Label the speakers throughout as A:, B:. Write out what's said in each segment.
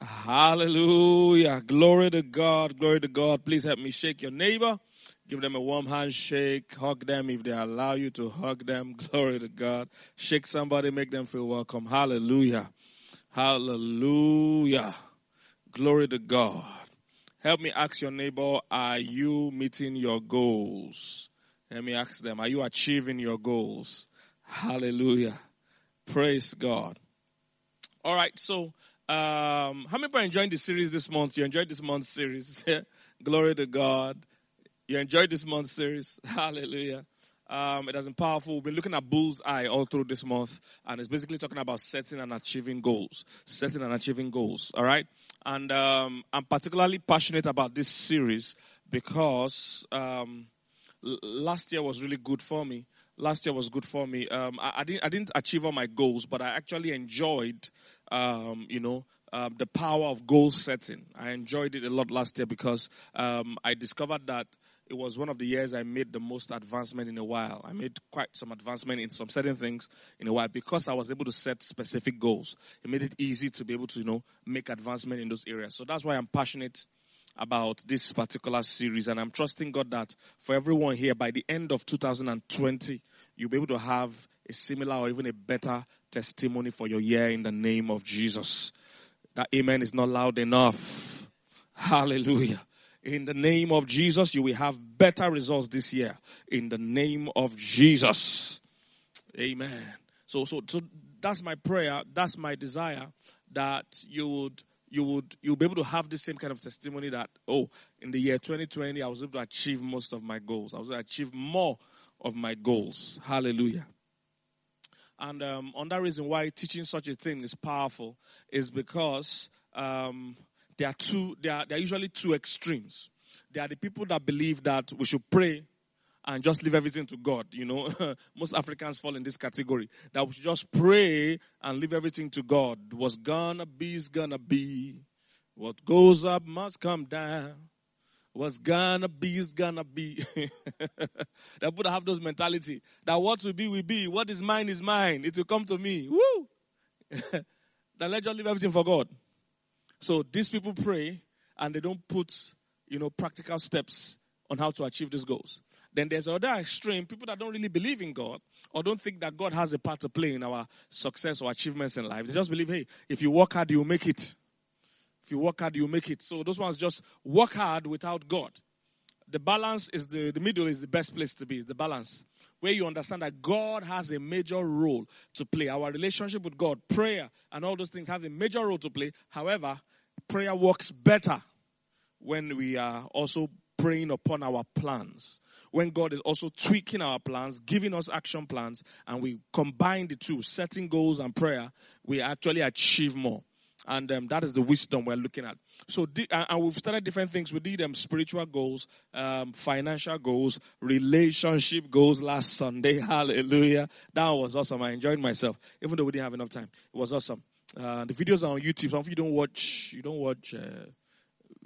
A: Hallelujah. Glory to God. Glory to God. Please help me shake your neighbor. Give them a warm handshake. Hug them if they allow you to hug them. Glory to God. Shake somebody. Make them feel welcome. Hallelujah. Hallelujah. Glory to God. Help me ask your neighbor, are you meeting your goals? Let me ask them, are you achieving your goals? Hallelujah. Praise God. All right, so um, how many people are enjoying the series this month? You enjoyed this month's series. Glory to God. You enjoyed this month's series. Hallelujah. Um, it has been powerful. We've been looking at bull's eye all through this month, and it's basically talking about setting and achieving goals. Setting and achieving goals. All right. And um, I'm particularly passionate about this series because um, last year was really good for me. Last year was good for me. Um, I, I, didn't I didn't achieve all my goals, but I actually enjoyed, um, you know, um, the power of goal setting. I enjoyed it a lot last year because um, I discovered that it was one of the years I made the most advancement in a while. I made quite some advancement in some certain things in a while because I was able to set specific goals. It made it easy to be able to, you know, make advancement in those areas. So that's why I'm passionate about this particular series and I'm trusting God that for everyone here by the end of 2020, you'll be able to have a similar or even a better testimony for your year in the name of Jesus. That amen is not loud enough. Hallelujah. In the name of Jesus, you will have better results this year. In the name of Jesus. Amen. So, so, so that's my prayer. That's my desire that you would, you would, you'll be able to have the same kind of testimony that, oh, in the year 2020, I was able to achieve most of my goals. I was able to achieve more of my goals. Hallelujah. And um, that reason why teaching such a thing is powerful is because um, there are two, there are, there are usually two extremes. There are the people that believe that we should pray and just leave everything to God. You know, most Africans fall in this category. That we should just pray and leave everything to God. What's gonna be is gonna be. What goes up must come down. What's gonna be is gonna be. that people have those mentality that what will be will be. What is mine is mine. It will come to me. Woo! then let's just leave everything for God. So these people pray and they don't put, you know, practical steps on how to achieve these goals. Then there's other extreme, people that don't really believe in God or don't think that God has a part to play in our success or achievements in life. They just believe, hey, if you work hard, you'll make it. If you work hard, you'll make it. So those ones just work hard without God. The balance is the, the middle is the best place to be, the balance. Where you understand that God has a major role to play. Our relationship with God, prayer, and all those things have a major role to play. However, prayer works better when we are also praying upon our plans. When God is also tweaking our plans, giving us action plans, and we combine the two, setting goals and prayer, we actually achieve more. And um, that is the wisdom we're looking at. So, and we've started different things. We did um, spiritual goals, um, financial goals, relationship goals last Sunday. Hallelujah. That was awesome. I enjoyed myself, even though we didn't have enough time. It was awesome. Uh, the videos are on YouTube. Some of you don't watch, you don't watch uh,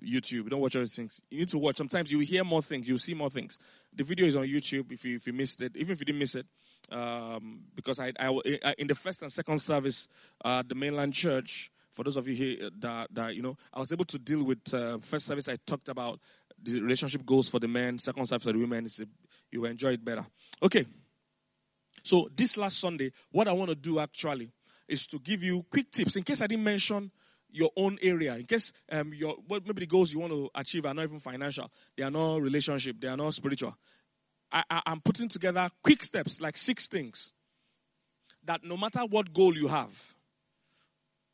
A: YouTube. You don't watch other things. You need to watch. Sometimes you hear more things. You see more things. The video is on YouTube. If you if you missed it, even if you didn't miss it, um, because I, I in the first and second service, uh, the mainland church. For those of you here that, that you know, I was able to deal with uh, first service. I talked about the relationship goals for the men. Second service for the women. A, you enjoy it better. Okay. So this last Sunday, what I want to do actually is to give you quick tips in case I didn't mention your own area. In case um, your what maybe the goals you want to achieve are not even financial, they are not relationship, they are not spiritual. I, I, I'm putting together quick steps, like six things, that no matter what goal you have,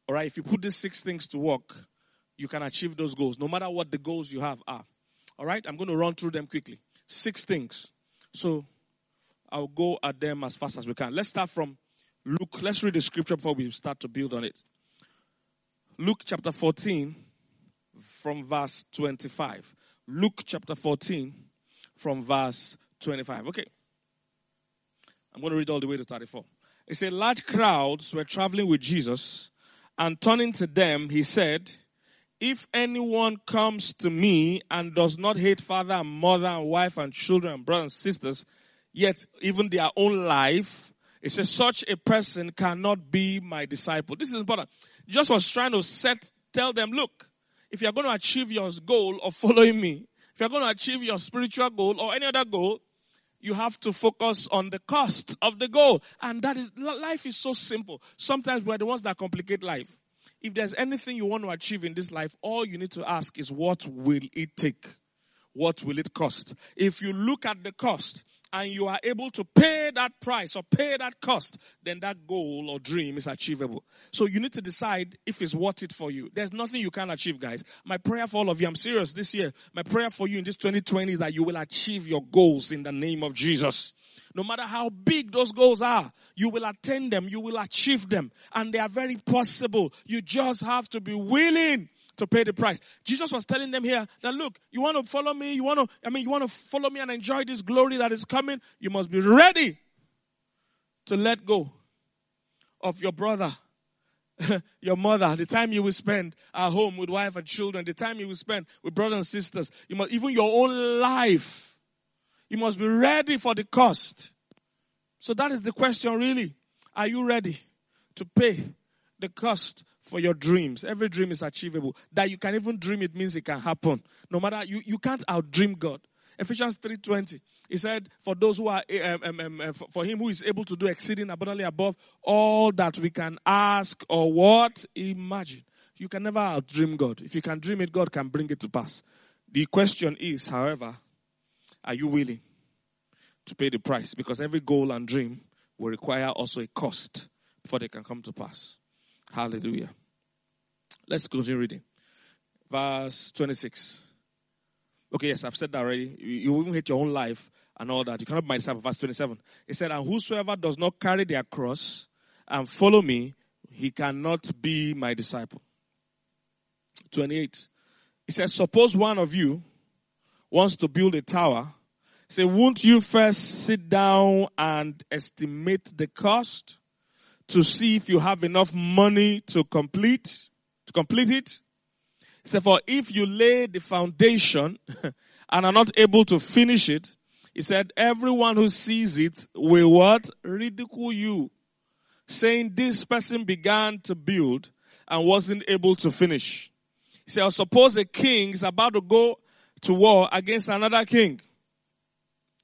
A: all right, if you put these six things to work, you can achieve those goals, no matter what the goals you have are. All right, I'm going to run through them quickly. Six things. So I'll go at them as fast as we can. Let's start from Luke. Let's read the scripture before we start to build on it. Luke chapter 14 from verse 25. Luke chapter 14 from verse 25. Okay. I'm going to read all the way to 34. It said, Large crowds were traveling with Jesus, and turning to them, he said, If anyone comes to me and does not hate father and mother and wife and children and brothers and sisters, yet even their own life, it says, such a person cannot be my disciple. This is important. Jesus was trying to set tell them, look, if you're going to achieve your goal of following me, if you're going to achieve your spiritual goal or any other goal, you have to focus on the cost of the goal. And that is, life is so simple. Sometimes we're the ones that complicate life. If there's anything you want to achieve in this life, all you need to ask is what will it take? What will it cost? If you look at the cost, and you are able to pay that price or pay that cost, then that goal or dream is achievable. So you need to decide if it's worth it for you. There's nothing you can't achieve, guys. My prayer for all of you, I'm serious this year. My prayer for you in this 2020 is that you will achieve your goals in the name of Jesus. No matter how big those goals are, you will attain them, you will achieve them, and they are very possible. You just have to be willing to pay the price. Jesus was telling them here that look, you want to follow me, you want to, I mean, you want to follow me and enjoy this glory that is coming, you must be ready to let go of your brother, your mother, the time you will spend at home with wife and children, the time you will spend with brothers and sisters, you must, even your own life, you must be ready for the cost. So that is the question really. Are you ready to pay the cost for your dreams. Every dream is achievable. That you can even dream it means it can happen. No matter you, you can't outdream God. Ephesians 3:20. He said, "For those who are um, um, um, uh, for him who is able to do exceeding abundantly above all that we can ask or what imagine." You can never outdream God. If you can dream it, God can bring it to pass. The question is, however, are you willing to pay the price? Because every goal and dream will require also a cost before they can come to pass. Hallelujah. Let's continue reading. Verse 26. Okay, yes, I've said that already. You, you even hate your own life and all that. You cannot be my disciple. Verse 27. It said, And whosoever does not carry their cross and follow me, he cannot be my disciple. 28. He says, Suppose one of you wants to build a tower. Say, won't you first sit down and estimate the cost? To see if you have enough money to complete, to complete it. Said, for if you lay the foundation and are not able to finish it, he said, everyone who sees it will what? Ridicule you. Saying this person began to build and wasn't able to finish. He said, suppose a king is about to go to war against another king.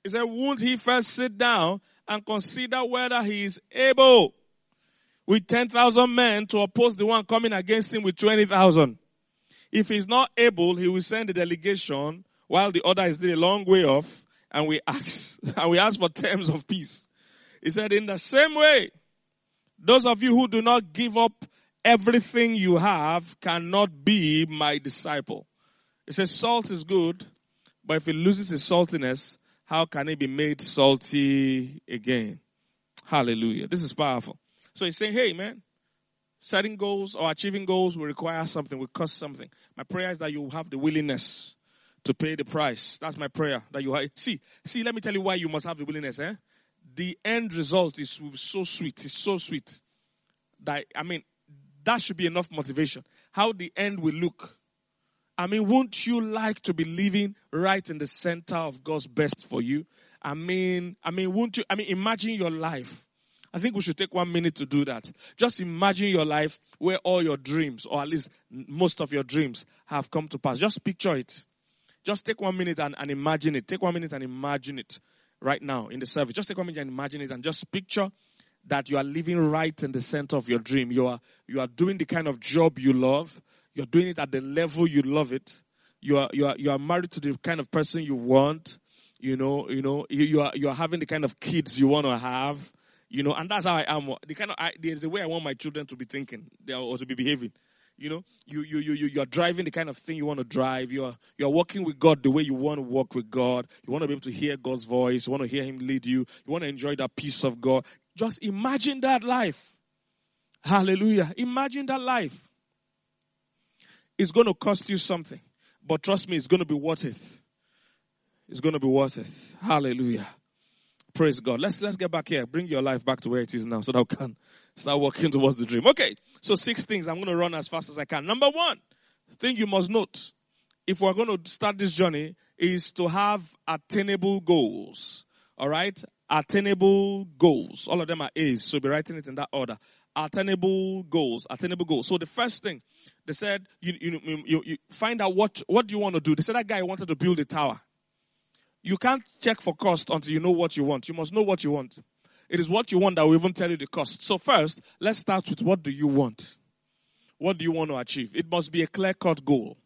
A: He said, won't he first sit down and consider whether he is able with 10,000 men to oppose the one coming against him with 20,000. If he's not able, he will send a delegation while the other is still a long way off and we ask, and we ask for terms of peace. He said, in the same way, those of you who do not give up everything you have cannot be my disciple. He says salt is good, but if it loses its saltiness, how can it be made salty again? Hallelujah. This is powerful. So he's saying, hey, man, setting goals or achieving goals will require something, will cost something. My prayer is that you have the willingness to pay the price. That's my prayer. That you have. See, see, let me tell you why you must have the willingness, eh? The end result is so sweet. It's so sweet. That, I mean, that should be enough motivation. How the end will look. I mean, won't you like to be living right in the center of God's best for you? I mean, I mean, won't you, I mean, imagine your life I think we should take one minute to do that. Just imagine your life where all your dreams, or at least most of your dreams, have come to pass. Just picture it. Just take one minute and, and imagine it. Take one minute and imagine it right now in the service. Just take one minute and imagine it and just picture that you are living right in the center of your dream. You are, you are doing the kind of job you love. You're doing it at the level you love it. You are, you are, you are married to the kind of person you want. You know, you know, you, you are, you are having the kind of kids you want to have. You know, and that's how I am. The kind of I, there's the way I want my children to be thinking, or to be behaving. You know, you you you you you're driving the kind of thing you want to drive. You're you're working with God the way you want to work with God. You want to be able to hear God's voice. You want to hear Him lead you. You want to enjoy that peace of God. Just imagine that life. Hallelujah. Imagine that life. It's going to cost you something, but trust me, it's going to be worth it. It's going to be worth it. Hallelujah. Praise God. Let's let's get back here. Bring your life back to where it is now so that we can start working towards the dream. Okay. So six things I'm going to run as fast as I can. Number one thing you must note if we're going to start this journey is to have attainable goals. All right? Attainable goals. All of them are A's. So be writing it in that order. attainable goals. Attainable goals. So the first thing they said, you, you, you, you find out what, what do you want to do. They said that guy wanted to build a tower. You can't check for cost until you know what you want. You must know what you want. It is what you want that will even tell you the cost. So first, let's start with what do you want? What do you want to achieve? It must be a clear cut goal.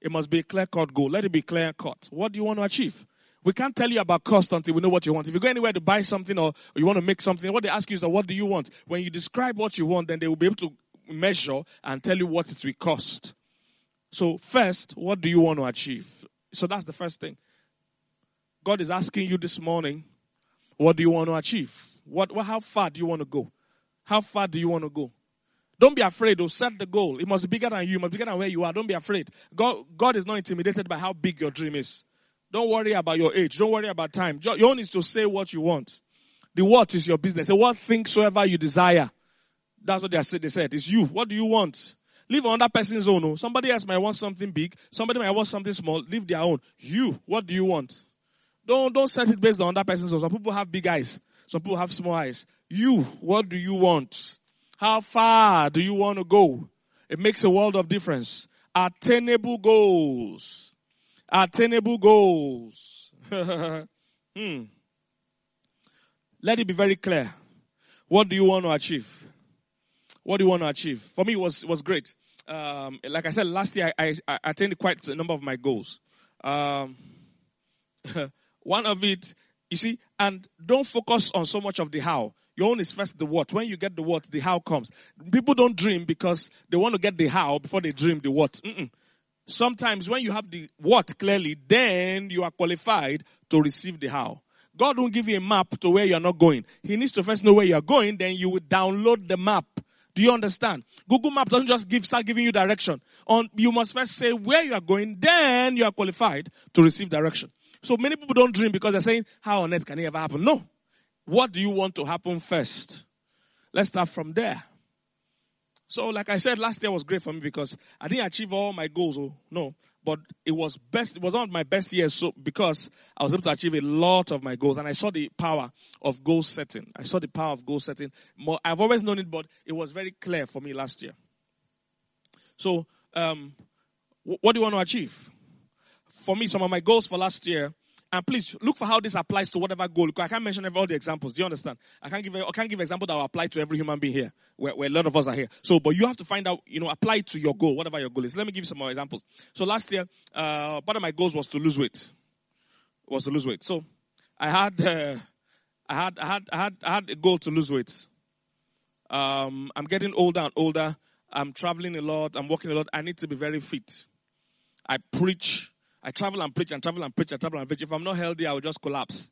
A: It must be a clear cut goal. Let it be clear cut. What do you want to achieve? We can't tell you about cost until we know what you want. If you go anywhere to buy something or, you want to make something, what they ask you is that what do you want? When you describe what you want, then they will be able to measure and tell you what it will cost. So first, what do you want to achieve? So that's the first thing. God is asking you this morning, what do you want to achieve? What, what how far do you want to go? How far do you want to go? Don't be afraid. Or set the goal. It must be bigger than you. It must be bigger than where you are. Don't be afraid. God, God is not intimidated by how big your dream is. Don't worry about your age. Don't worry about time. Your own is to say what you want. The what is your business. The what things soever you desire. That's what they said. They said it's you. What do you want? Leave another person's own. Oh. Somebody else might want something big. Somebody might want something small. Leave their own. You. What do you want? Don't don't set it based on other person's. Some people have big eyes. Some people have small eyes. You. What do you want? How far do you want to go? It makes a world of difference. Attainable goals. Attainable goals. hmm. Let it be very clear. What do you want to achieve? What do you want to achieve? For me, it was, it was great. Um, like I said, last year I, I, I attained quite a number of my goals. Um, one of it, you see, and don't focus on so much of the how. Your own is first the what. When you get the what, the how comes. People don't dream because they want to get the how before they dream the what. Mm-mm. Sometimes when you have the what clearly, then you are qualified to receive the how. God won't give you a map to where you're not going. He needs to first know where you're going, then you will download the map. Do you understand? Google Map doesn't just give, start giving you direction. On, you must first say where you are going, then you are qualified to receive direction. So many people don't dream because they're saying, how on earth can it ever happen? No. What do you want to happen first? Let's start from there. So, like I said, last year was great for me because I didn't achieve all my goals. Oh, no, but it was best. It was one of my best years. So, because I was able to achieve a lot of my goals, and I saw the power of goal setting. I saw the power of goal setting. More, I've always known it, but it was very clear for me last year. So, um, what do you want to achieve? For me, some of my goals for last year and please look for how this applies to whatever goal. I can't mention all the examples. Do you understand? I can't give I can't give example that will apply to every human being here, where, where, a lot of us are here. So, but you have to find out, you know, apply to your goal, whatever your goal is. Let me give you some more examples. So last year, uh, part of my goals was to lose weight. Was to lose weight. So I had, uh, I had, I had, I had, I had a goal to lose weight. Um, I'm getting older and older. I'm traveling a lot. I'm working a lot. I need to be very fit. I preach I travel and preach and travel and preach and travel and preach. If I'm not healthy, I will just collapse.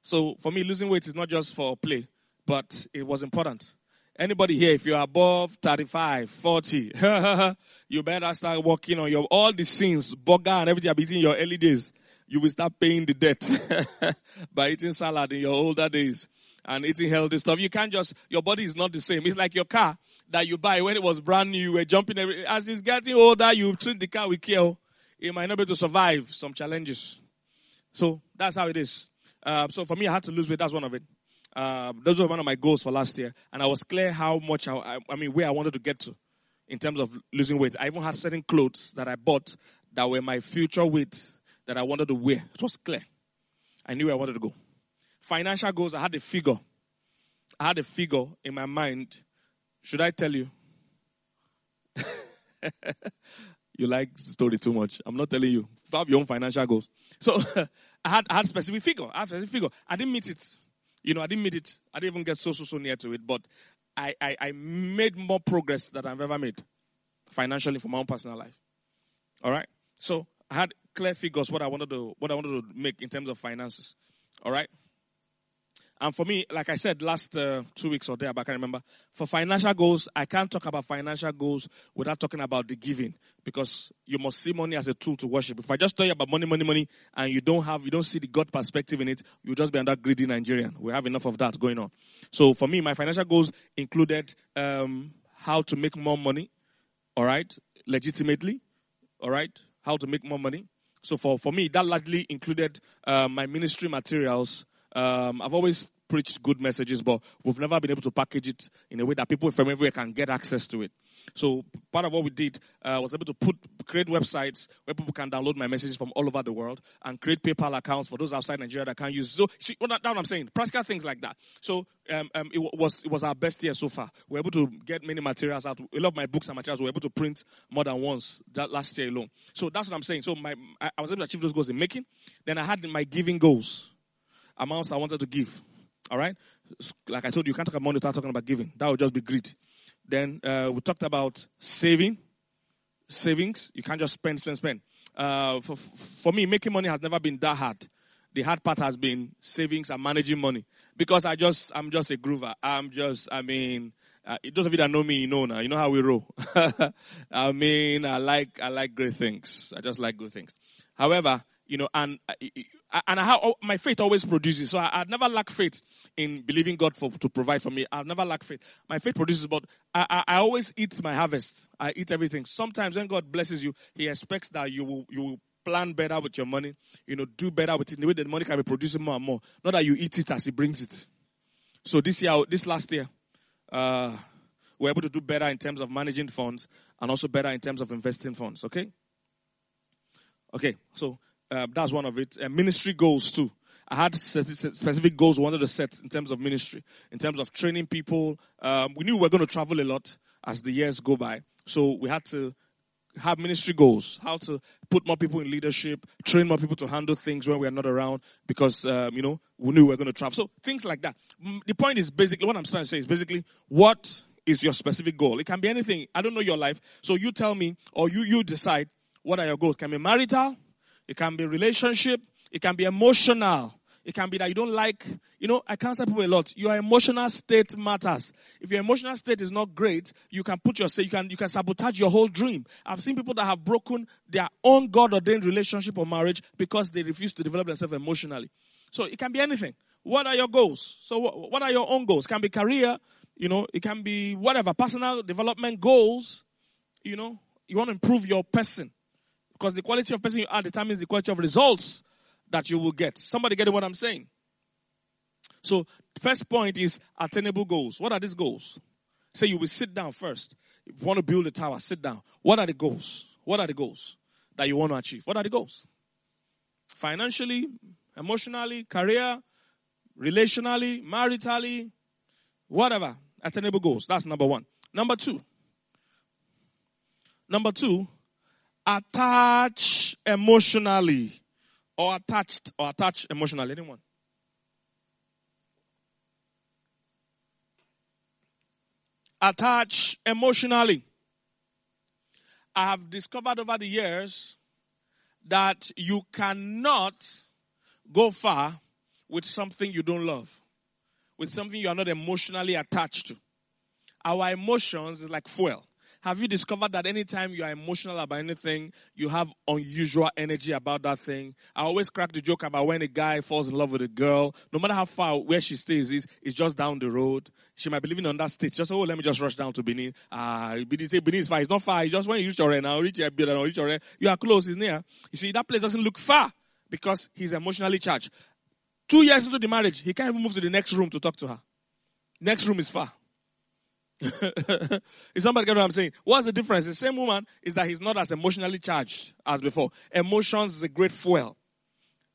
A: So for me, losing weight is not just for play, but it was important. Anybody here, if you're above 35, 40, you better start working on your, all the sins, burger and everything you've eating in your early days. You will start paying the debt by eating salad in your older days and eating healthy stuff. You can't just, your body is not the same. It's like your car that you buy when it was brand new, you were jumping every, as it's getting older, you treat the car with care he might not be able to survive some challenges. So that's how it is. Uh, so for me, I had to lose weight. That's one of it. Uh, those were one of my goals for last year, and I was clear how much I, I mean, where I wanted to get to in terms of losing weight. I even had certain clothes that I bought that were my future weight that I wanted to wear. It was clear. I knew where I wanted to go. Financial goals, I had a figure. I had a figure in my mind. Should I tell you? you like the story too much. I'm not telling you. You have your own financial goals. So I had I had specific figure. I had specific figure. I didn't meet it. You know, I didn't meet it. I didn't even get so so so near to it. But I, I, I made more progress than I've ever made financially for my own personal life. All right. So I had clear figures what I wanted to what I wanted to make in terms of finances. All right. And for me, like I said last uh, two weeks or there, but I can't remember. For financial goals, I can't talk about financial goals without talking about the giving because you must see money as a tool to worship. If I just tell you about money, money, money, and you don't have, you don't see the God perspective in it, you'll just be another greedy Nigerian. We have enough of that going on. So for me, my financial goals included um, how to make more money, all right, legitimately, all right, how to make more money. So for, for me, that largely included uh, my ministry materials um, I've always preached good messages, but we've never been able to package it in a way that people from everywhere can get access to it. So part of what we did uh, was able to put create websites where people can download my messages from all over the world and create PayPal accounts for those outside Nigeria that can't use. So see what, that what I'm saying, practical things like that. So um, um, it was it was our best year so far. We were able to get many materials out. A lot of my books and materials we were able to print more than once that last year alone. So that's what I'm saying. So my I, I was able to achieve those goals in making. Then I had my giving goals, amounts I wanted to give. All right, like I told you, you can't talk about money without talking about giving. That would just be greed. Then uh, we talked about saving, savings. You can't just spend, spend, spend. Uh, for, for me, making money has never been that hard. The hard part has been savings and managing money because I just, I'm just a groover. I'm just, I mean, uh, those of you that know me, you know now. You know how we roll. I mean, I like, I like great things. I just like good things. However, you know, and uh, and I have, my faith always produces. So I, I never lack faith in believing God for to provide for me. I've never lacked faith. My faith produces, but I, I, I, always eat my harvest. I eat everything. Sometimes when God blesses you, He expects that you will you will plan better with your money. You know, do better with it. The way that money can be producing more and more. Not that you eat it as He brings it. So this year, this last year, uh, we're able to do better in terms of managing funds and also better in terms of investing funds. Okay. Okay. So uh, that's one of it. Uh, ministry goals too. I had specific goals I wanted to set in terms of ministry, in terms of training people. Um, we knew we were going to travel a lot as the years go by, so we had to have ministry goals, how to put more people in leadership, train more people to handle things when we are not around, because um, you know we knew we were going to travel. So things like that. The point is basically what I'm trying to say is basically what is your specific goal. It can be anything. I don't know your life, so you tell me or you you decide what are your goals. It can be marital, it can be relationship. It can be emotional. It can be that you don't like, you know, I counsel people a lot. Your emotional state matters. If your emotional state is not great, you can put yourself, you can, you can sabotage your whole dream. I've seen people that have broken their own God ordained relationship or marriage because they refuse to develop themselves emotionally. So it can be anything. What are your goals? So what, what are your own goals? It can be career, you know, it can be whatever, personal development goals, you know, you want to improve your person. Because the quality of person you are determines the quality of results that you will get. Somebody getting what I'm saying? So, first point is attainable goals. What are these goals? Say you will sit down first. If you want to build a tower, sit down. What are the goals? What are the goals that you want to achieve? What are the goals? Financially, emotionally, career, relationally, maritally, whatever. Attainable goals. That's number one. Number two. Number two, attach emotionally or attached or attached emotionally anyone? Attach emotionally. I have discovered over the years that you cannot go far with something you don't love with something you are not emotionally attached to. Our emotions is like fuel have you discovered that anytime you are emotional about anything, you have unusual energy about that thing? I always crack the joke about when a guy falls in love with a girl, no matter how far where she stays is, it's just down the road. She might be living on that state. Just, oh, let me just rush down to Benin. Ah, uh, Benin, say Benin is far. It's not far. It's just when you reach your now, reach your now, reach you are close, it's near. You see, that place doesn't look far because he's emotionally charged. Two years into the marriage, he can't even move to the next room to talk to her. Next room is far. is somebody get what I'm saying? What's the difference? The same woman is that he's not as emotionally charged as before. Emotions is a great fuel.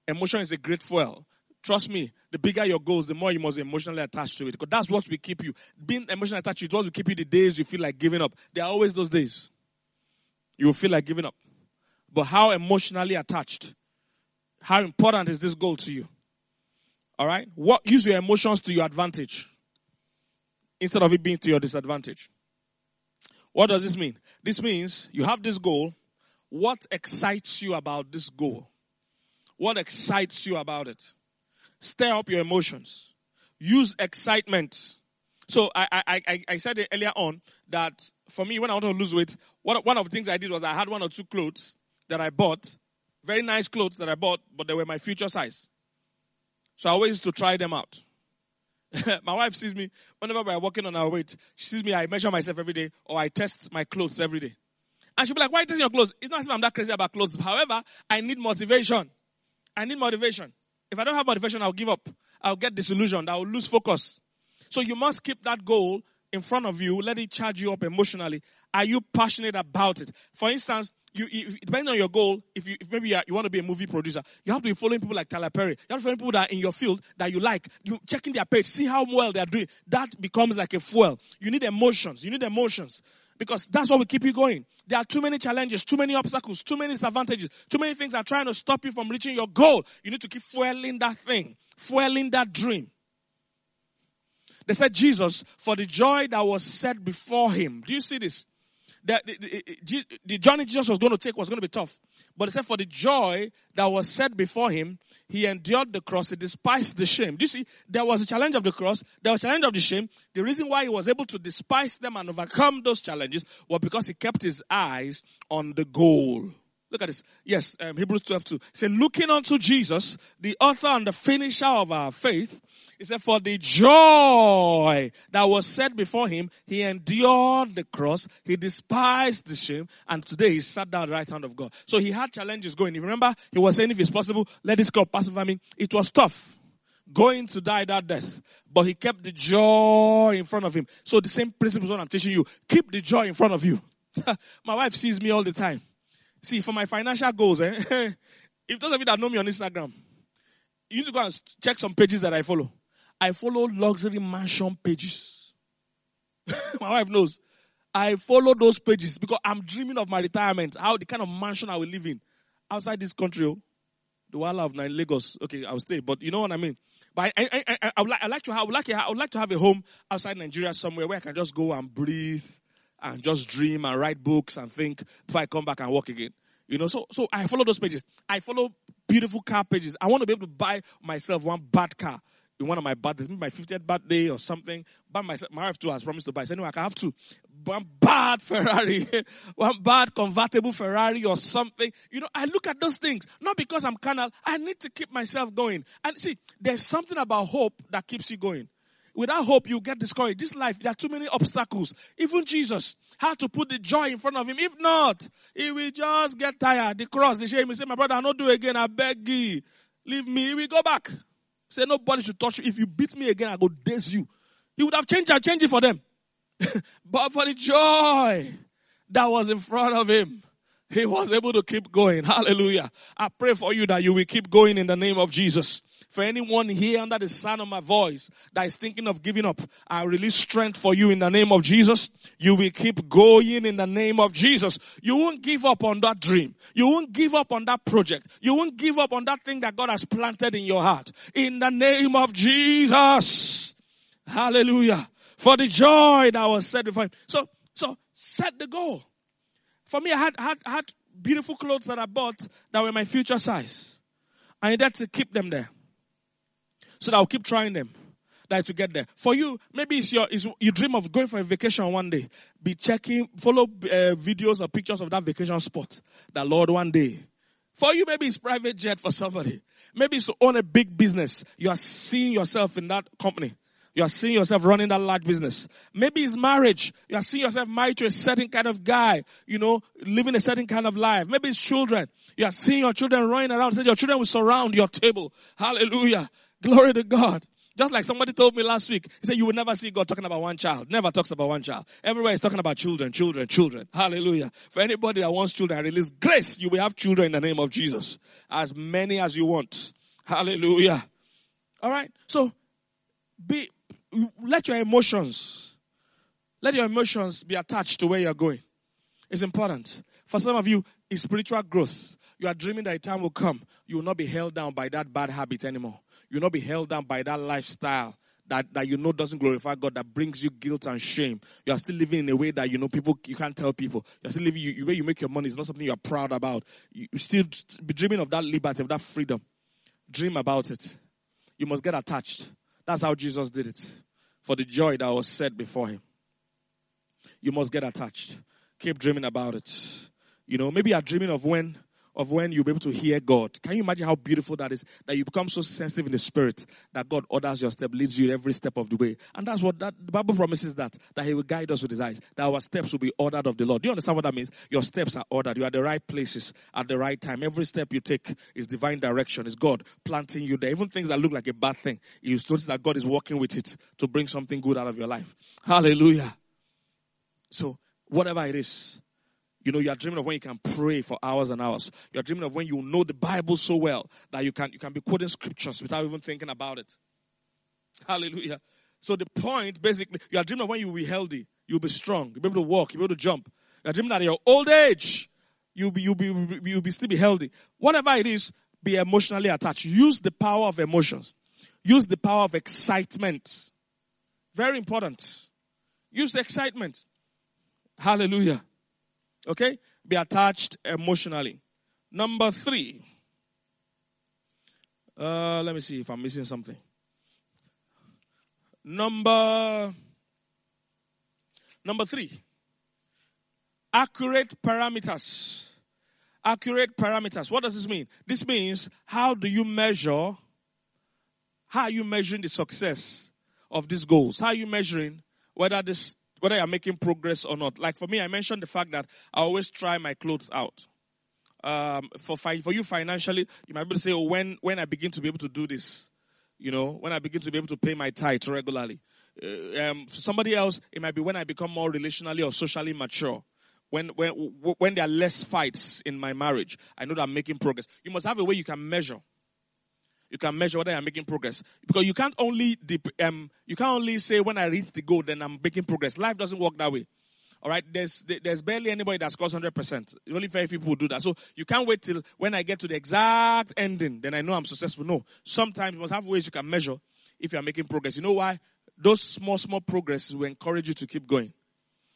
A: Emotion is a great fuel. Trust me, the bigger your goals, the more you must be emotionally attached to it. Because that's what will keep you. Being emotionally attached it, what will keep you the days you feel like giving up. There are always those days. You will feel like giving up. But how emotionally attached? How important is this goal to you? Alright? What use your emotions to your advantage instead of it being to your disadvantage. What does this mean? This means you have this goal. What excites you about this goal? What excites you about it? Stir up your emotions. Use excitement. So I, I, I, I said earlier on that for me, when I wanted to lose weight, one, one of the things I did was I had one or two clothes that I bought, very nice clothes that I bought, but they were my future size. So I always used to try them out. my wife sees me whenever we're walking on our weight. She sees me, I measure myself every day, or I test my clothes every day. And she'll be like, Why are you testing your clothes? It's not as if I'm that crazy about clothes. However, I need motivation. I need motivation. If I don't have motivation, I'll give up. I'll get disillusioned. I'll lose focus. So you must keep that goal in front of you. Let it charge you up emotionally. Are you passionate about it? For instance, you, if, depending on your goal, if you if maybe you want to be a movie producer, you have to be following people like Tyler Perry. You have to follow people that are in your field that you like. You checking their page, see how well they are doing. That becomes like a fuel. You need emotions. You need emotions because that's what will keep you going. There are too many challenges, too many obstacles, too many disadvantages, too many things are trying to stop you from reaching your goal. You need to keep fueling that thing, fueling that dream. They said Jesus, for the joy that was set before him. Do you see this? The, the, journey Jesus was going to take was going to be tough. But he said, for the joy that was set before him, he endured the cross. He despised the shame. Do you see? There was a challenge of the cross. There was a challenge of the shame. The reason why he was able to despise them and overcome those challenges was because he kept his eyes on the goal. Look at this. Yes, um, Hebrews 12 2. He said, looking unto Jesus, the author and the finisher of our faith, he said, for the joy that was set before him, he endured the cross, he despised the shame, and today he sat down at the right hand of God. So he had challenges going. You remember, he was saying, if it's possible, let this cup pass over me. It was tough. Going to die that death. But he kept the joy in front of him. So the same principle is what I'm teaching you. Keep the joy in front of you. My wife sees me all the time. See, for my financial goals, eh? if those of you that know me on Instagram, you need to go and check some pages that I follow. I follow luxury mansion pages. my wife knows. I follow those pages because I'm dreaming of my retirement, how the kind of mansion I will live in outside this country. Oh. The wall of nine Lagos. Okay, I'll stay, but you know what I mean. But I, I, I, I, would like, I like to have, I would like, I would like to have a home outside Nigeria somewhere where I can just go and breathe and just dream and write books and think before I come back and work again. You know, so so I follow those pages. I follow beautiful car pages. I want to be able to buy myself one bad car in one of my birthdays, maybe my 50th birthday or something. Buy myself, my wife too has promised to buy. So anyway, I can have two. One bad Ferrari, one bad convertible Ferrari or something. You know, I look at those things, not because I'm carnal. I need to keep myself going. And see, there's something about hope that keeps you going. Without hope, you get discouraged. This life, there are too many obstacles. Even Jesus had to put the joy in front of him. If not, he will just get tired. The cross, the shame. He say, my brother, I'll not do again. I beg you. Leave me. He will go back. Say, nobody should touch you. If you beat me again, I go daze you. He would have changed, I change it for them. but for the joy that was in front of him, he was able to keep going. Hallelujah. I pray for you that you will keep going in the name of Jesus. For anyone here under the sound of my voice that is thinking of giving up, I release strength for you in the name of Jesus. You will keep going in the name of Jesus. You won't give up on that dream. You won't give up on that project. You won't give up on that thing that God has planted in your heart. In the name of Jesus. Hallelujah. For the joy that was set before him. So, so set the goal. For me, I had, had, had beautiful clothes that I bought that were my future size. I needed to keep them there so that I'll keep trying them that to get there. For you, maybe it's your, it's, you dream of going for a vacation one day. Be checking, follow uh, videos or pictures of that vacation spot. That Lord one day. For you, maybe it's private jet for somebody. Maybe it's to own a big business. You are seeing yourself in that company. You are seeing yourself running that large business. Maybe it's marriage. You are seeing yourself married to a certain kind of guy, you know, living a certain kind of life. Maybe it's children. You are seeing your children running around. Your children will surround your table. Hallelujah. Glory to God. Just like somebody told me last week, he said, you will never see God talking about one child. Never talks about one child. Everywhere is talking about children, children, children. Hallelujah. For anybody that wants children, I release grace. You will have children in the name of Jesus. As many as you want. Hallelujah. All right. So be, let your emotions, let your emotions be attached to where you're going. It's important. For some of you, it's spiritual growth. You are dreaming that a time will come. You will not be held down by that bad habit anymore. You'll not be held down by that lifestyle that, that you know doesn't glorify God, that brings you guilt and shame. You are still living in a way that you know people, you can't tell people. You're still living, you, the way you make your money is not something you're proud about. You, you still be dreaming of that liberty, of that freedom. Dream about it. You must get attached. That's how Jesus did it. For the joy that was set before him. You must get attached. Keep dreaming about it. You know, maybe you're dreaming of when of when you'll be able to hear God. Can you imagine how beautiful that is? That you become so sensitive in the spirit that God orders your step, leads you every step of the way. And that's what that, the Bible promises that, that He will guide us with His eyes, that our steps will be ordered of the Lord. Do you understand what that means? Your steps are ordered. You are at the right places at the right time. Every step you take is divine direction. Is God planting you there. Even things that look like a bad thing, you notice that God is working with it to bring something good out of your life. Hallelujah. So, whatever it is, you know, you are dreaming of when you can pray for hours and hours. You are dreaming of when you know the Bible so well that you can, you can be quoting scriptures without even thinking about it. Hallelujah. So the point, basically, you are dreaming of when you will be healthy, you'll be strong, you'll be able to walk, you'll be able to jump. You are dreaming that in your old age, you'll be, you'll be, you'll be still be healthy. Whatever it is, be emotionally attached. Use the power of emotions. Use the power of excitement. Very important. Use the excitement. Hallelujah. Okay? Be attached emotionally. Number three. Uh, let me see if I'm missing something. Number number three. Accurate parameters. Accurate parameters. What does this mean? This means how do you measure? How are you measuring the success of these goals? How are you measuring whether this whether you're making progress or not. Like for me, I mentioned the fact that I always try my clothes out. Um, for fi- for you financially, you might be able to say, "Oh, when when I begin to be able to do this, you know, when I begin to be able to pay my tithe regularly." Uh, um, for somebody else, it might be when I become more relationally or socially mature. When when when there are less fights in my marriage, I know that I'm making progress. You must have a way you can measure you can measure whether I'm making progress. Because you can't only dip, um, you can't only say when I reach the goal, then I'm making progress. Life doesn't work that way. All right, there's there's barely anybody that scores hundred percent. Only very few people do that. So you can't wait till when I get to the exact ending, then I know I'm successful. No, sometimes you must have ways you can measure if you are making progress. You know why? Those small small progresses will encourage you to keep going.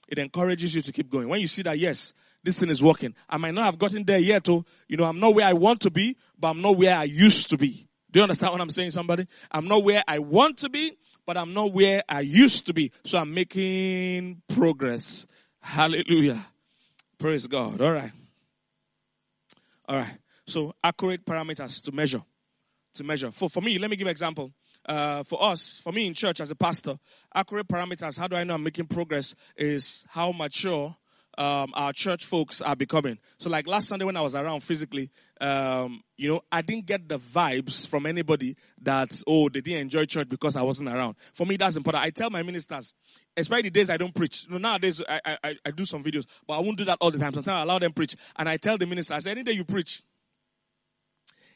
A: It encourages you to keep going. When you see that yes, this thing is working. I might not have gotten there yet, oh, you know, I'm not where I want to be, but I'm not where I used to be. Do you understand what I'm saying, somebody? I'm not where I want to be, but I'm not where I used to be. So I'm making progress. Hallelujah. Praise God. All right. All right. So accurate parameters to measure. To measure. For, for me, let me give an example. Uh, for us, for me in church as a pastor, accurate parameters, how do I know I'm making progress is how mature um, our church folks are becoming. So, like last Sunday when I was around physically, um, you know, I didn't get the vibes from anybody that oh they didn't enjoy church because I wasn't around. For me, that's important. I tell my ministers, especially the days I don't preach. You know, nowadays I, I I do some videos, but I won't do that all the time. Sometimes I allow them preach, and I tell the ministers, any day you preach,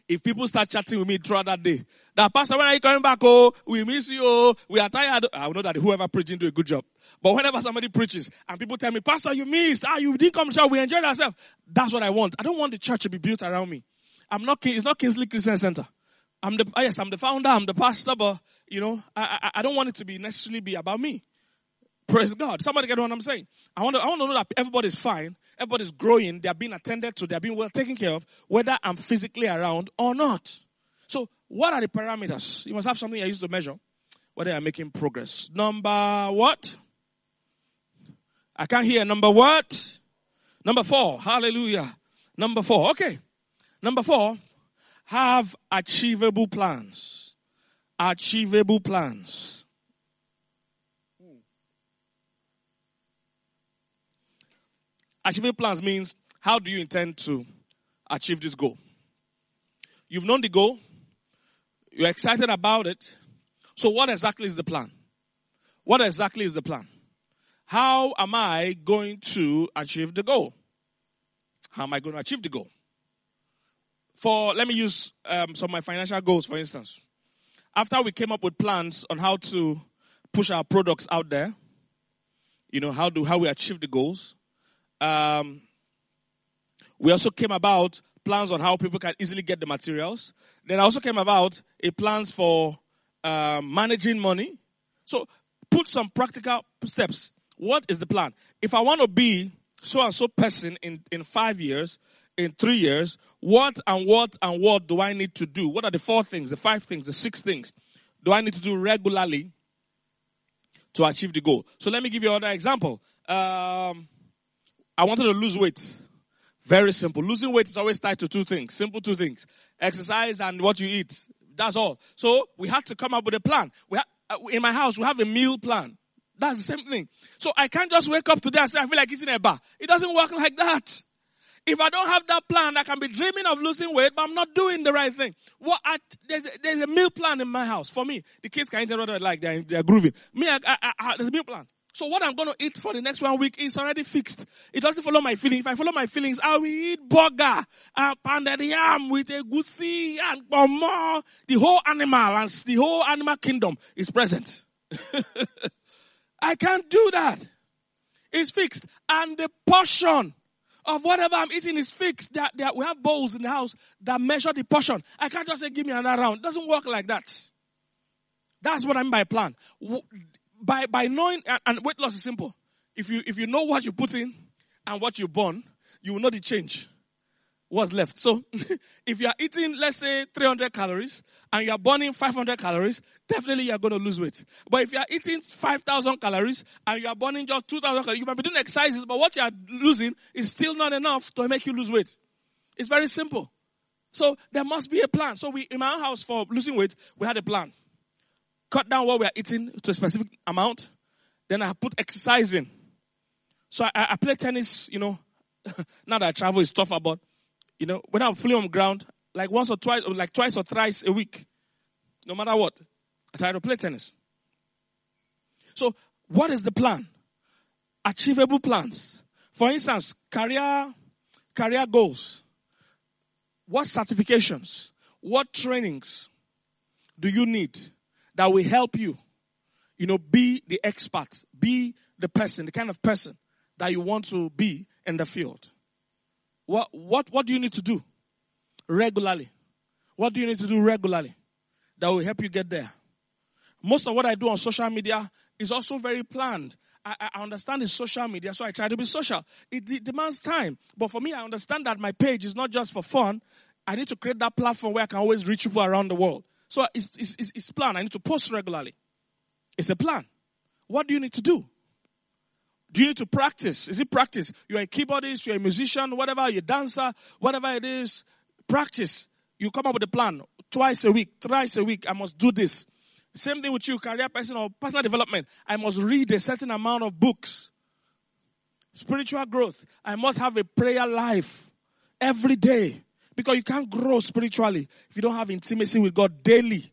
A: if people start chatting with me throughout that day, that pastor, when are you coming back? Oh, we miss you. Oh, we are tired. I know that whoever preaching do a good job. But whenever somebody preaches and people tell me, Pastor, you missed. Ah, you didn't come to church. We enjoyed ourselves. That's what I want. I don't want the church to be built around me. I'm not, it's not Kingsley Christian Center. I'm the, ah, yes, I'm the founder. I'm the pastor, but you know, I, I, I don't want it to be necessarily be about me. Praise God. Somebody get what I'm saying. I want to, I want to know that everybody's fine everybody's growing, they're being attended to, they're being well taken care of, whether I'm physically around or not. So, what are the parameters? You must have something I use to measure whether you're making progress. Number what? I can't hear. Number what? Number four. Hallelujah. Number four. Okay. Number four. Have achievable plans. Achievable plans. Achieving plans means how do you intend to achieve this goal? You've known the goal. You're excited about it. So what exactly is the plan? What exactly is the plan? How am I going to achieve the goal? How am I going to achieve the goal? For, let me use um, some of my financial goals, for instance. After we came up with plans on how to push our products out there, you know, how do, how we achieve the goals, um, we also came about plans on how people can easily get the materials. Then I also came about a plans for um, managing money. So put some practical steps. What is the plan? If I want to be so and so person in, in five years, in three years, what and what and what do I need to do? What are the four things, the five things, the six things do I need to do regularly to achieve the goal? So let me give you another example. Um, I wanted to lose weight Very simple. Losing weight is always tied to two things. Simple two things. Exercise and what you eat. That's all. So we had to come up with a plan. We ha- uh, in my house, we have a meal plan. That's the same thing. So I can't just wake up today and say, I feel like eating a bar. It doesn't work like that. If I don't have that plan, I can be dreaming of losing weight, but I'm not doing the right thing. What I, there's, a, there's a meal plan in my house for me. The kids can eat whatever like they're, they're grooving. Me, I, I, I, there's a meal plan. So what I'm going to eat for the next one week is already fixed. It doesn't follow my feelings. If I follow my feelings, I will eat burger, uh, pounded yam with egusi and more. The whole animal and the whole animal kingdom is present. I can't do that. It's fixed. And the portion of whatever I'm eating is fixed. That, that we have bowls in the house that measure the portion. I can't just say, give me another round. It doesn't work like that. That's what I mean by plan by, by knowing, and weight loss is simple. If you, if you know what you put in and what you burn, you will know the change. What's left. So, if you are eating, let's say, 300 calories and you are burning 500 calories, definitely you are going to lose weight. But if you are eating 5,000 calories and you are burning just 2,000 calories, you might be doing exercises, but what you are losing is still not enough to make you lose weight. It's very simple. So, there must be a plan. So, we, in my house for losing weight, we had a plan cut down what we are eating to a specific amount. Then I put exercise in. So I, I play tennis, you know. now that I travel is tougher, but you know, when I'm fully on ground, like once or twice, like twice or thrice a week, no matter what, I try to play tennis. So, what is the plan? Achievable plans. For instance, career, career goals. What certifications? What trainings do you need that will help you, you know, be the expert, be the person, the kind of person that you want to be in the field. What, what, what do you need to do regularly? What do you need to do regularly that will help you get there? Most of what I do on social media is also very planned. I, I understand it's social media, so I try to be social. It, it demands time. But for me, I understand that my page is not just for fun. I need to create that platform where I can always reach people around the world. So it's, it's, it's plan. I need to post regularly. It's a plan. What do you need to do? Do you need to practice? Is it practice? You're a keyboardist, you're a musician, whatever, you're a dancer, whatever it is, practice. You come up with a plan twice a week, thrice a week. I must do this. Same thing with you, career person or personal development. I must read a certain amount of books. Spiritual growth. I must have a prayer life every day. Because you can't grow spiritually if you don't have intimacy with God daily.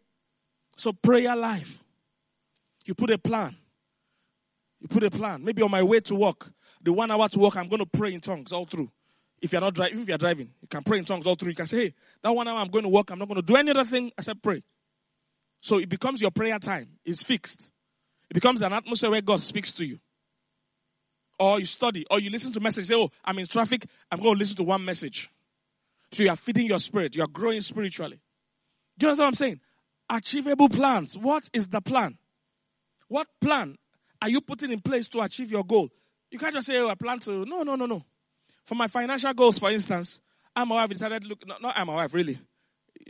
A: So prayer life. You put a plan. You put a plan. Maybe on my way to work, the one hour to work, I'm going to pray in tongues all through. If you're not driving, if you're driving, you can pray in tongues all through. You can say, hey, that one hour I'm going to work, I'm not going to do any other thing except pray. So it becomes your prayer time. It's fixed. It becomes an atmosphere where God speaks to you. Or you study, or you listen to message. Say, oh, I'm in traffic. I'm going to listen to one message. So you are feeding your spirit. You are growing spiritually. Do you understand what I'm saying? Achievable plans. What is the plan? What plan are you putting in place to achieve your goal? You can't just say, oh, I plan to. No, no, no, no. For my financial goals, for instance, I'm my wife decided, look, not, not I'm my wife, really.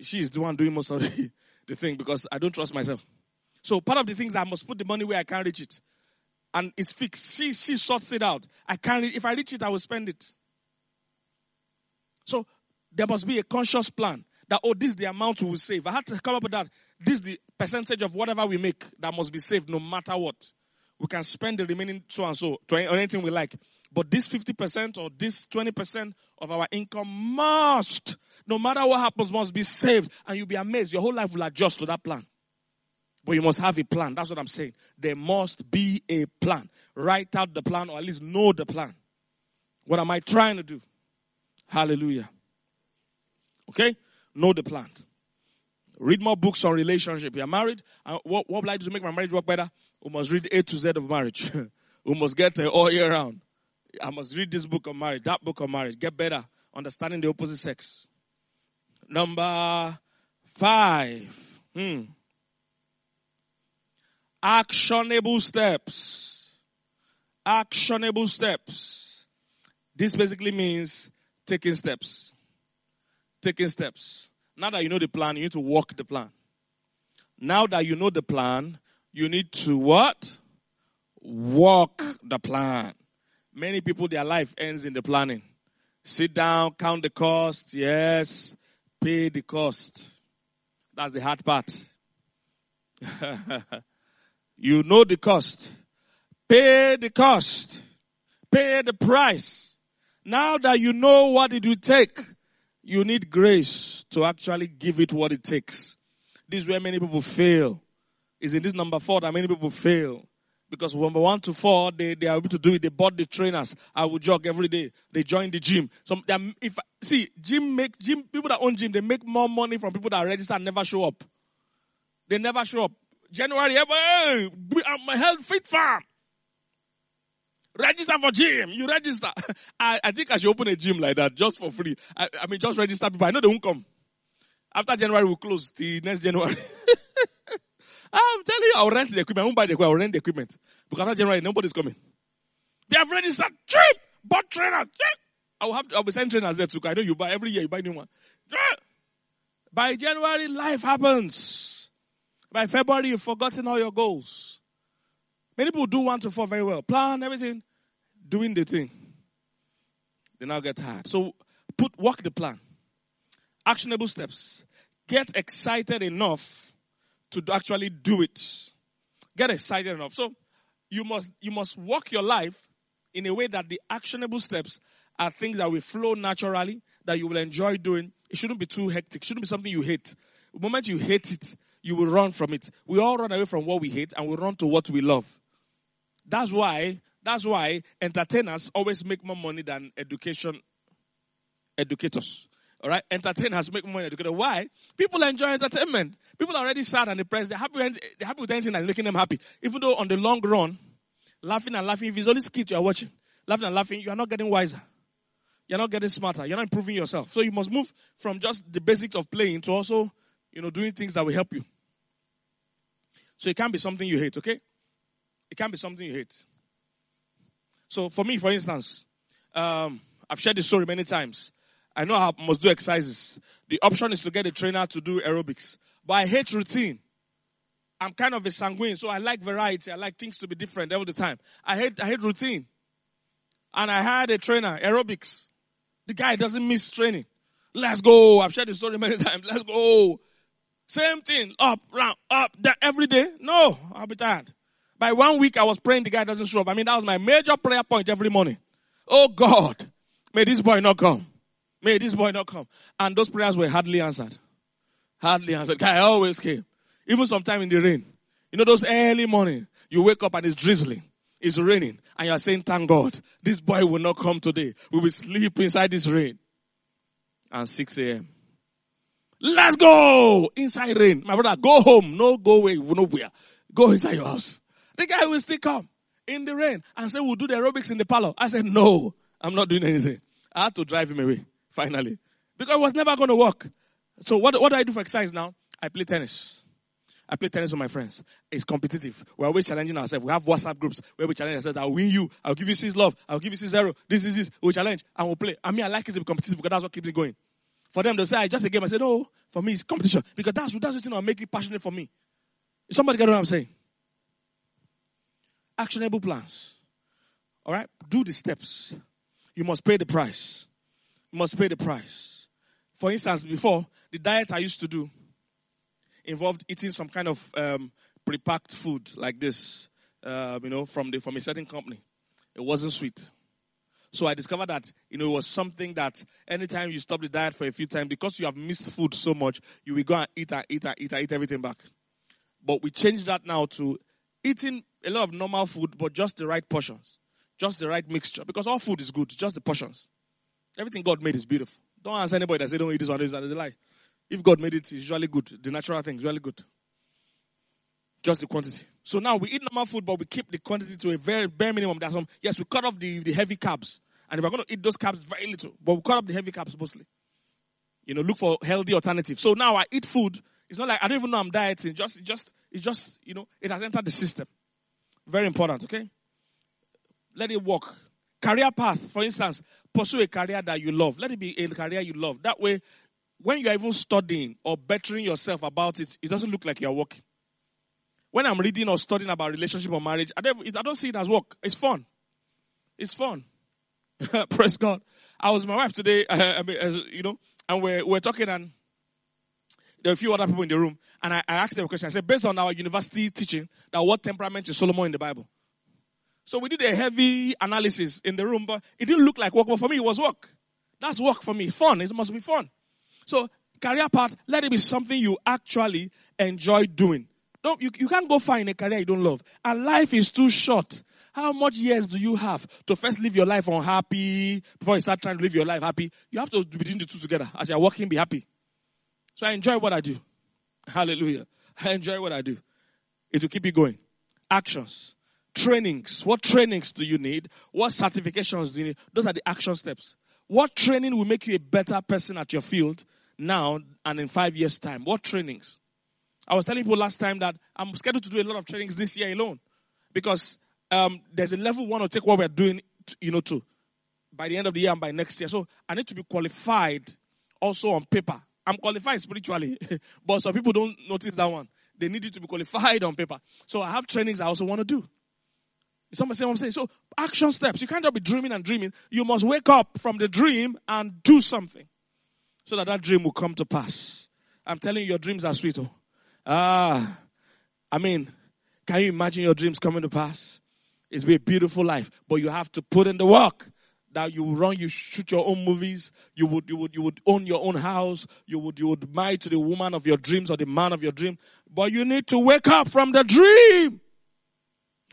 A: She's the one doing most of the, the thing because I don't trust myself. So part of the things I must put the money where I can't reach it. And it's fixed. She, she sorts it out. I can't, if I reach it, I will spend it. So there must be a conscious plan that, oh, this is the amount we will save. I had to come up with that. This is the percentage of whatever we make that must be saved no matter what. We can spend the remaining so and so to anything we like. But this 50% or this 20% of our income must, no matter what happens, must be saved. And you'll be amazed. Your whole life will adjust to that plan. But you must have a plan. That's what I'm saying. There must be a plan. Write out the plan or at least know the plan. What am I trying to do? Hallelujah. Okay? Know the plan. Read more books on relationship. You're married. And what, what will I do to make my marriage work better? We must read A to Z of marriage. we must get it all year round. I must read this book on marriage, that book on marriage. Get better. Understanding the opposite sex. Number five. Hmm. Actionable steps. Actionable steps. This basically means taking steps taking steps. Now that you know the plan, you need to walk the plan. Now that you know the plan, you need to what? Walk the plan. Many people, their life ends in the planning. Sit down, count the cost. Yes. Pay the cost. That's the hard part. you know the cost. Pay the cost. Pay the price. Now that you know what it will take, you need grace to actually give it what it takes. This is where many people fail. Is in this number four that many people fail. Because number one to four, they, they are able to do it. They bought the trainers. I will jog every day. They join the gym. So if see gym make gym people that own gym, they make more money from people that register and never show up. They never show up. January, hey, I'm a health fit farm. Register for gym. You register. I, I think I should open a gym like that just for free. I, I mean, just register people. I know they won't come. After January, we'll close the next January. I'm telling you, I'll rent the equipment. I won't buy the equipment. I'll rent the equipment. Because after January, nobody's coming. They have registered cheap. Bought trainers. Cheap. I will have to, I'll be sending trainers there too. I know you buy every year, you buy new one. By January, life happens. By February, you've forgotten all your goals. Many people do one to four very well. Plan everything, doing the thing. They now get tired. So put work the plan. Actionable steps. Get excited enough to actually do it. Get excited enough. So you must you must walk your life in a way that the actionable steps are things that will flow naturally, that you will enjoy doing. It shouldn't be too hectic. It shouldn't be something you hate. The moment you hate it, you will run from it. We all run away from what we hate and we run to what we love. That's why, that's why entertainers always make more money than education educators. All right, entertainers make more money educators. Why? People enjoy entertainment. People are already sad and depressed. They're happy. They're happy with anything that's making them happy. Even though on the long run, laughing and laughing. If it's only skit you are watching, laughing and laughing, you are not getting wiser. You're not getting smarter. You're not improving yourself. So you must move from just the basics of playing to also, you know, doing things that will help you. So it can't be something you hate, okay? It can be something you hate. So for me, for instance, um, I've shared this story many times. I know I must do exercises. The option is to get a trainer to do aerobics. But I hate routine. I'm kind of a sanguine, so I like variety. I like things to be different all the time. I hate, I hate routine. And I had a trainer, aerobics. The guy doesn't miss training. Let's go. I've shared the story many times. Let's go. Same thing. Up, round, up, down, every day. No, I'll be tired. By one week, I was praying the guy doesn't show up. I mean, that was my major prayer point every morning. Oh God, may this boy not come. May this boy not come. And those prayers were hardly answered. Hardly answered. Guy always came. Even sometime in the rain. You know, those early morning, you wake up and it's drizzling. It's raining. And you're saying, thank God, this boy will not come today. We will sleep inside this rain. And 6 a.m. Let's go! Inside rain. My brother, go home. No, go away. Nowhere. Go inside your house. The guy will still come in the rain and say, we'll do the aerobics in the parlor. I said, no, I'm not doing anything. I had to drive him away, finally. Because it was never going to work. So what, what do I do for exercise now? I play tennis. I play tennis with my friends. It's competitive. We're always challenging ourselves. We have WhatsApp groups where we challenge ourselves. I'll win you. I'll give you six love. I'll give you six zero. This is this. We'll challenge and we'll play. I mean, I like it to be competitive because that's what keeps me going. For them, they say, I just a game. I said, no, for me, it's competition. Because that's, that's what you know, make it passionate for me. Somebody get what I'm saying? Actionable plans. All right? Do the steps. You must pay the price. You must pay the price. For instance, before, the diet I used to do involved eating some kind of um, pre-packed food like this, uh, you know, from the from a certain company. It wasn't sweet. So I discovered that, you know, it was something that anytime you stop the diet for a few times, because you have missed food so much, you will go and eat and eat and eat and eat everything back. But we changed that now to eating a lot of normal food, but just the right portions. Just the right mixture. Because all food is good, just the portions. Everything God made is beautiful. Don't ask anybody that say don't eat this one, this one, is a lie. If God made it, it's usually good. The natural thing is usually good. Just the quantity. So now we eat normal food, but we keep the quantity to a very bare minimum. That's some, yes, we cut off the, the heavy carbs. And if we're going to eat those carbs, very little. But we cut off the heavy carbs mostly. You know, look for healthy alternatives. So now I eat food. It's not like I don't even know I'm dieting. Just, just, it's just, you know, it has entered the system. Very important, okay? Let it work. Career path, for instance, pursue a career that you love. Let it be a career you love. That way, when you're even studying or bettering yourself about it, it doesn't look like you're working. When I'm reading or studying about relationship or marriage, I don't, I don't see it as work. It's fun. It's fun. Praise God. I was with my wife today, I mean, as, you know, and we're, we're talking and there are a few other people in the room. And I, I asked them a question. I said, based on our university teaching, that what temperament is Solomon in the Bible? So we did a heavy analysis in the room, but it didn't look like work, but for me it was work. That's work for me. Fun. It must be fun. So career path, let it be something you actually enjoy doing. Don't, you, you can't go far in a career you don't love. And life is too short. How much years do you have to first live your life unhappy before you start trying to live your life happy? You have to between the two together. As you're working, be happy. So I enjoy what I do. Hallelujah. I enjoy what I do. It will keep you going. Actions. Trainings. What trainings do you need? What certifications do you need? Those are the action steps. What training will make you a better person at your field now and in five years' time? What trainings? I was telling people last time that I'm scheduled to do a lot of trainings this year alone because um, there's a level one to take what we're doing, you know, to by the end of the year and by next year. So I need to be qualified also on paper. I'm qualified spiritually, but some people don't notice that one. They need you to be qualified on paper. So I have trainings I also want to do. Somebody say what I'm saying? So action steps. You can't just be dreaming and dreaming. You must wake up from the dream and do something so that that dream will come to pass. I'm telling you, your dreams are sweet. Oh. Ah, I mean, can you imagine your dreams coming to pass? It's be a beautiful life, but you have to put in the work. That you run, you shoot your own movies, you would, you would, you would own your own house, you would, you would marry to the woman of your dreams or the man of your dream. But you need to wake up from the dream.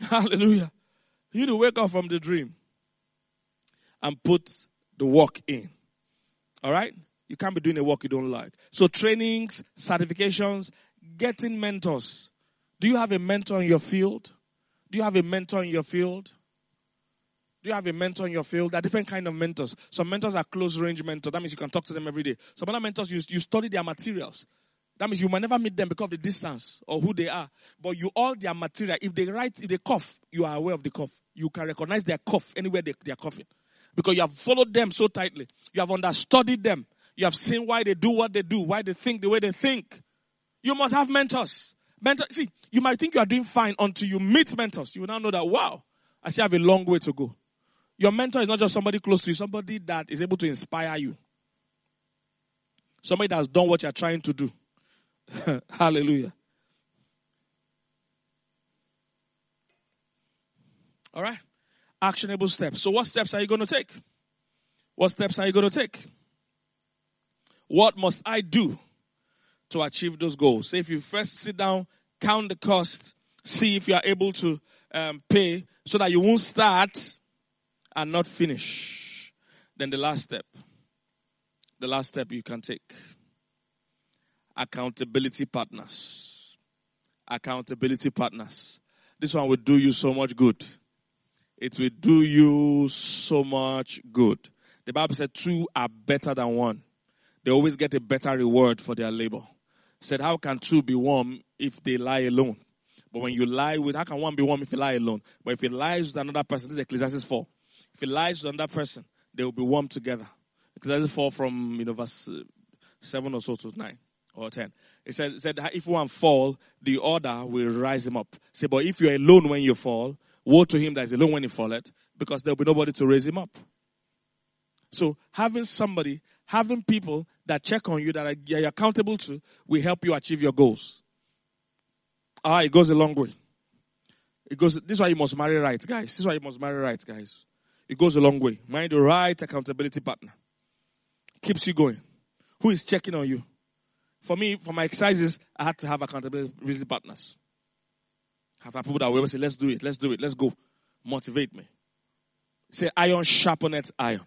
A: Hallelujah. You need to wake up from the dream and put the work in. All right? You can't be doing a work you don't like. So trainings, certifications, getting mentors. Do you have a mentor in your field? Do you have a mentor in your field? Do you have a mentor in your field? There are different kind of mentors. Some mentors are close range mentors. That means you can talk to them every day. Some other mentors, you, you study their materials. That means you might never meet them because of the distance or who they are. But you all their material. If they write, if they cough, you are aware of the cough. You can recognize their cough anywhere they, they are coughing. Because you have followed them so tightly. You have understudied them. You have seen why they do what they do, why they think the way they think. You must have mentors. Mentor, see, you might think you are doing fine until you meet mentors. You will now know that, wow, I still have a long way to go. Your mentor is not just somebody close to you, somebody that is able to inspire you. Somebody that's done what you're trying to do. Hallelujah. All right. Actionable steps. So, what steps are you going to take? What steps are you going to take? What must I do to achieve those goals? So, if you first sit down, count the cost, see if you are able to um, pay so that you won't start and not finish. Then, the last step, the last step you can take accountability partners. Accountability partners. This one will do you so much good. It will do you so much good. The Bible said two are better than one. They always get a better reward for their labor. said, how can two be one if they lie alone? But when you lie with, how can one be one if you lie alone? But if he lies with another person, this is Ecclesiastes 4. If he lies on that person, they will be one together. Ecclesiastes 4 from, you know, verse uh, 7 or so to 9 or 10. It said, it said if one fall, the other will rise him up. Say, but if you're alone when you fall, woe to him that is alone when he falleth, because there'll be nobody to raise him up. So having somebody, having people that check on you, that are, you're accountable to, will help you achieve your goals. Ah, it goes a long way. It goes, this is why you must marry right, guys. This is why you must marry right, guys. It goes a long way. Mind the right accountability partner. Keeps you going. Who is checking on you? For me, for my exercises, I had to have accountability partners. Have people that will say, let's do it, let's do it, let's go. Motivate me. Say, iron sharpeneth iron.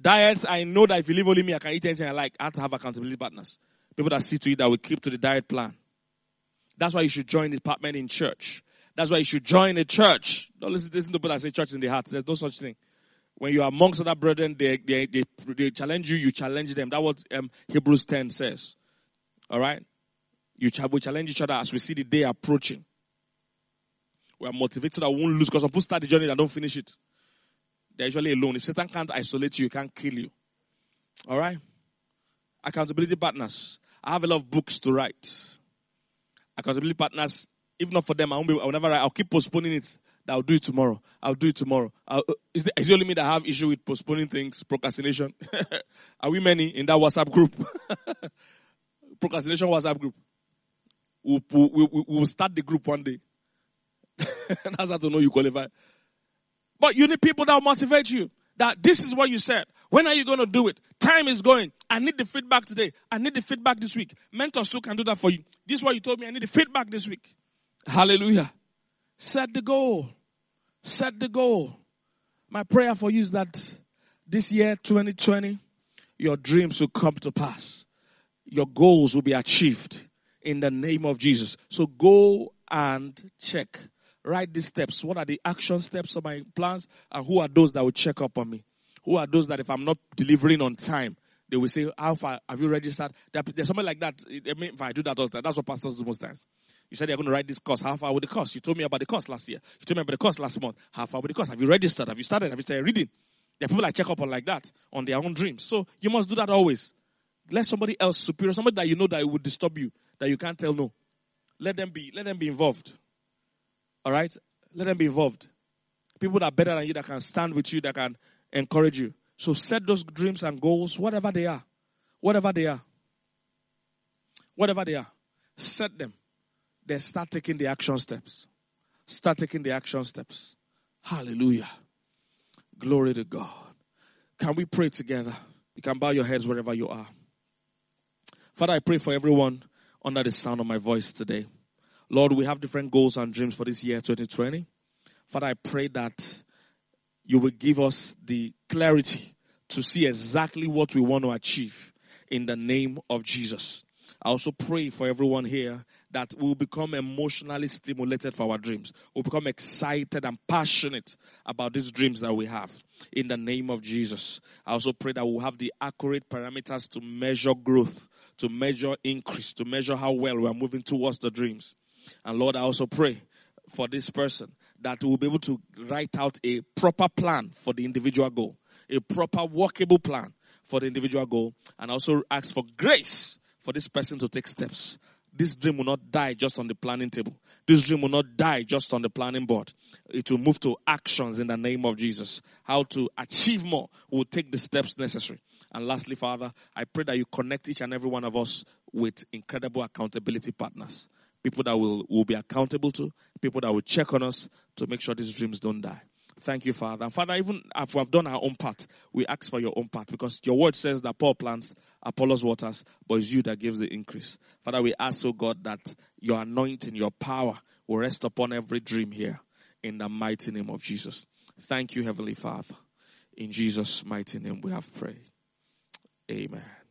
A: Diets, I know that if you live only me, I can eat anything I like. I have to have accountability partners. People that see to it that will keep to the diet plan. That's why you should join the department in church. That's why you should join a church. Don't listen, listen to people that say church in the heart. There's no such thing. When you are amongst other brethren, they, they, they, they challenge you, you challenge them. That's what um, Hebrews 10 says. All right? You we challenge each other as we see the day approaching. We are motivated that we won't lose because some people start the journey and don't finish it. They're usually alone. If Satan can't isolate you, he can't kill you. All right? Accountability partners. I have a lot of books to write. Accountability partners, if not for them, I won't be, I'll never write. I'll keep postponing it. I'll do it tomorrow. I'll do it tomorrow. I'll, uh, is, it only me that have issue with postponing things, procrastination? Are we many in that WhatsApp group? procrastination WhatsApp group. We'll, we'll, we'll start the group one day. That's how to know you qualify. But you need people that will motivate you. That this is what you said. When are you going to do it? Time is going. I need the feedback today. I need the feedback this week. Mentors too can do that for you. This is what you told me. I need the feedback this week. Hallelujah. Set the goal. Set the goal. My prayer for you is that this year, 2020, your dreams will come to pass. Your goals will be achieved in the name of Jesus. So go and check. Write these steps. What are the action steps of my plans? And who are those that will check up on me? Who are those that if I'm not delivering on time, they will say, How far have you registered? There's something like that. If I do that all the time, that's what pastors do most times. You said you're going to write this course. How far with the course? You told me about the course last year. You told me about the course last month. How far with the course? Have you registered? Have you started? Have you started reading? There are people I check up on like that on their own dreams. So you must do that always. Let somebody else superior, somebody that you know that would disturb you, that you can't tell no. Let them be, let them be involved. All right? Let them be involved. People that are better than you, that can stand with you, that can encourage you. So set those dreams and goals, whatever they are. Whatever they are. Whatever they are. Set them then start taking the action steps. Start taking the action steps. Hallelujah. Glory to God. Can we pray together? You can bow your heads wherever you are. Father, I pray for everyone under the sound of my voice today. Lord, we have different goals and dreams for this year 2020. Father, I pray that you will give us the clarity to see exactly what we want to achieve in the name of Jesus. I also pray for everyone here that we'll become emotionally stimulated for our dreams. We'll become excited and passionate about these dreams that we have. In the name of Jesus. I also pray that we'll have the accurate parameters to measure growth, to measure increase, to measure how well we are moving towards the dreams. And Lord, I also pray for this person that we'll be able to write out a proper plan for the individual goal, a proper workable plan for the individual goal, and also ask for grace for this person to take steps. This dream will not die just on the planning table. This dream will not die just on the planning board. It will move to actions in the name of Jesus. How to achieve more will take the steps necessary. And lastly, Father, I pray that you connect each and every one of us with incredible accountability partners. People that will, will be accountable to, people that will check on us to make sure these dreams don't die. Thank you, Father. And Father, even if we have done our own part, we ask for your own part because your word says that Paul plants, Apollos waters, but it's you that gives the increase. Father, we ask, oh God, that your anointing, your power will rest upon every dream here in the mighty name of Jesus. Thank you, Heavenly Father. In Jesus' mighty name we have prayed. Amen.